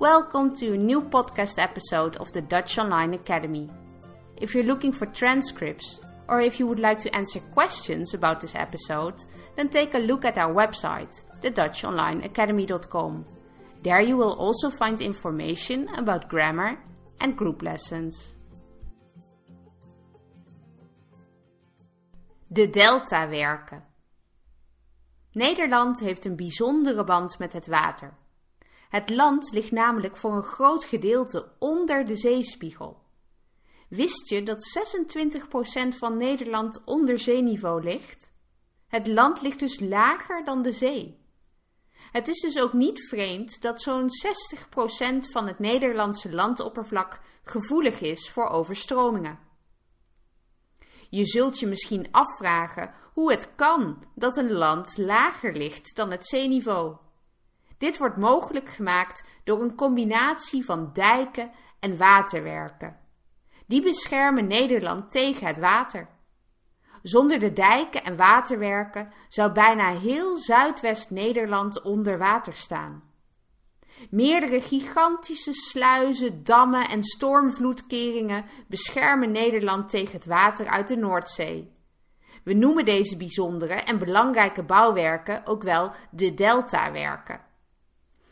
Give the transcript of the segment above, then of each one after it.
Welcome to a new podcast episode of the Dutch Online Academy. If you're looking for transcripts, or if you would like to answer questions about this episode, then take a look at our website, thedutchonlineacademy.com. There you will also find information about grammar and group lessons. De deltawerken. Nederland heeft een bijzondere band met het water. Het land ligt namelijk voor een groot gedeelte onder de zeespiegel. Wist je dat 26% van Nederland onder zeeniveau ligt? Het land ligt dus lager dan de zee. Het is dus ook niet vreemd dat zo'n 60% van het Nederlandse landoppervlak gevoelig is voor overstromingen. Je zult je misschien afvragen hoe het kan dat een land lager ligt dan het zeeniveau. Dit wordt mogelijk gemaakt door een combinatie van dijken en waterwerken. Die beschermen Nederland tegen het water. Zonder de dijken en waterwerken zou bijna heel Zuidwest-Nederland onder water staan. Meerdere gigantische sluizen, dammen en stormvloedkeringen beschermen Nederland tegen het water uit de Noordzee. We noemen deze bijzondere en belangrijke bouwwerken ook wel de deltawerken.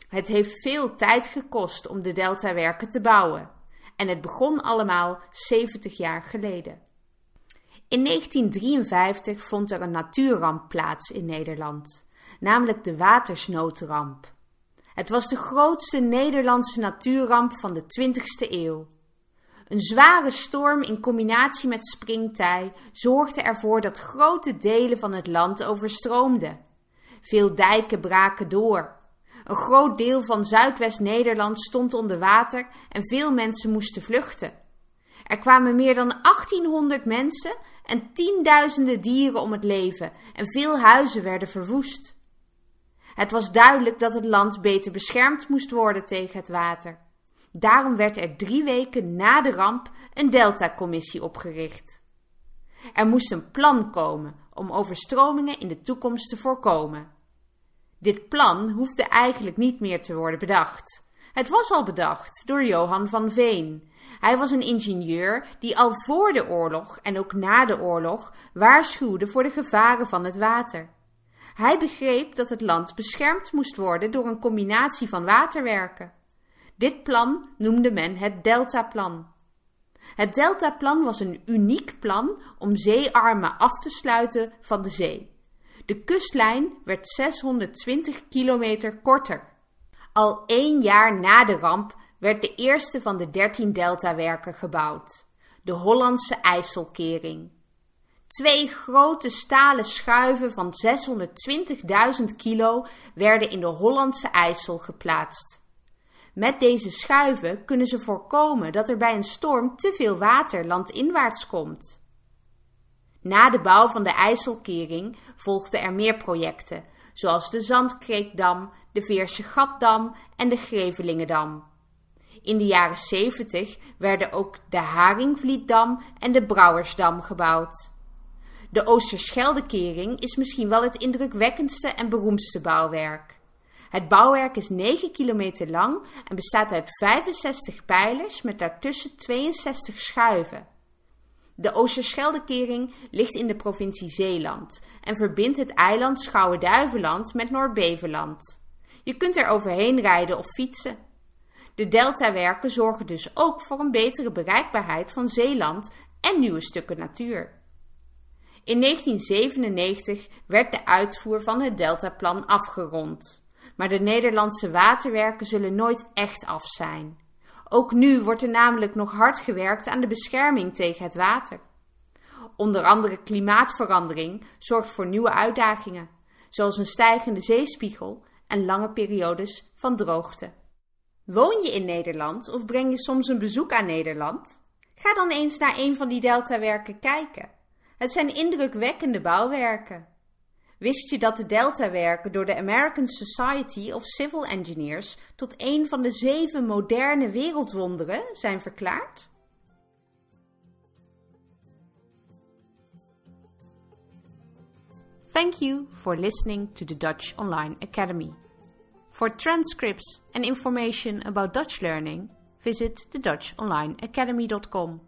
Het heeft veel tijd gekost om de deltawerken te bouwen en het begon allemaal 70 jaar geleden. In 1953 vond er een natuurramp plaats in Nederland, namelijk de watersnoodramp. Het was de grootste Nederlandse natuurramp van de 20ste eeuw. Een zware storm in combinatie met springtij zorgde ervoor dat grote delen van het land overstroomden. Veel dijken braken door. Een groot deel van Zuidwest-Nederland stond onder water en veel mensen moesten vluchten. Er kwamen meer dan 1800 mensen en tienduizenden dieren om het leven en veel huizen werden verwoest. Het was duidelijk dat het land beter beschermd moest worden tegen het water. Daarom werd er drie weken na de ramp een Delta-commissie opgericht. Er moest een plan komen om overstromingen in de toekomst te voorkomen. Dit plan hoefde eigenlijk niet meer te worden bedacht. Het was al bedacht door Johan van Veen. Hij was een ingenieur die al voor de oorlog en ook na de oorlog waarschuwde voor de gevaren van het water. Hij begreep dat het land beschermd moest worden door een combinatie van waterwerken. Dit plan noemde men het Deltaplan. Het Deltaplan was een uniek plan om zeearmen af te sluiten van de zee. De kustlijn werd 620 kilometer korter. Al één jaar na de ramp werd de eerste van de 13 deltawerken gebouwd, de Hollandse IJsselkering. Twee grote stalen schuiven van 620.000 kilo werden in de Hollandse IJssel geplaatst. Met deze schuiven kunnen ze voorkomen dat er bij een storm te veel water landinwaarts komt. Na de bouw van de IJsselkering volgden er meer projecten, zoals de Zandkreekdam, de Veerse Gatdam en de Grevelingendam. In de jaren 70 werden ook de Haringvlietdam en de Brouwersdam gebouwd. De Oosterscheldekering is misschien wel het indrukwekkendste en beroemdste bouwwerk. Het bouwwerk is 9 kilometer lang en bestaat uit 65 pijlers met daartussen 62 schuiven. De Oosterscheldekering ligt in de provincie Zeeland en verbindt het eiland Schouwen-Duiveland met Noord-Beveland. Je kunt er overheen rijden of fietsen. De deltawerken zorgen dus ook voor een betere bereikbaarheid van Zeeland en nieuwe stukken natuur. In 1997 werd de uitvoer van het Deltaplan afgerond. Maar de Nederlandse waterwerken zullen nooit echt af zijn. Ook nu wordt er namelijk nog hard gewerkt aan de bescherming tegen het water. Onder andere klimaatverandering zorgt voor nieuwe uitdagingen, zoals een stijgende zeespiegel en lange periodes van droogte. Woon je in Nederland of breng je soms een bezoek aan Nederland? Ga dan eens naar een van die deltawerken kijken. Het zijn indrukwekkende bouwwerken. Wist je dat de deltawerken door de American Society of Civil Engineers tot een van de zeven moderne wereldwonderen zijn verklaard? Thank you for listening to the Dutch Online Academy. For transcripts and information about Dutch learning, visit the DutchOnlineAcademy.com.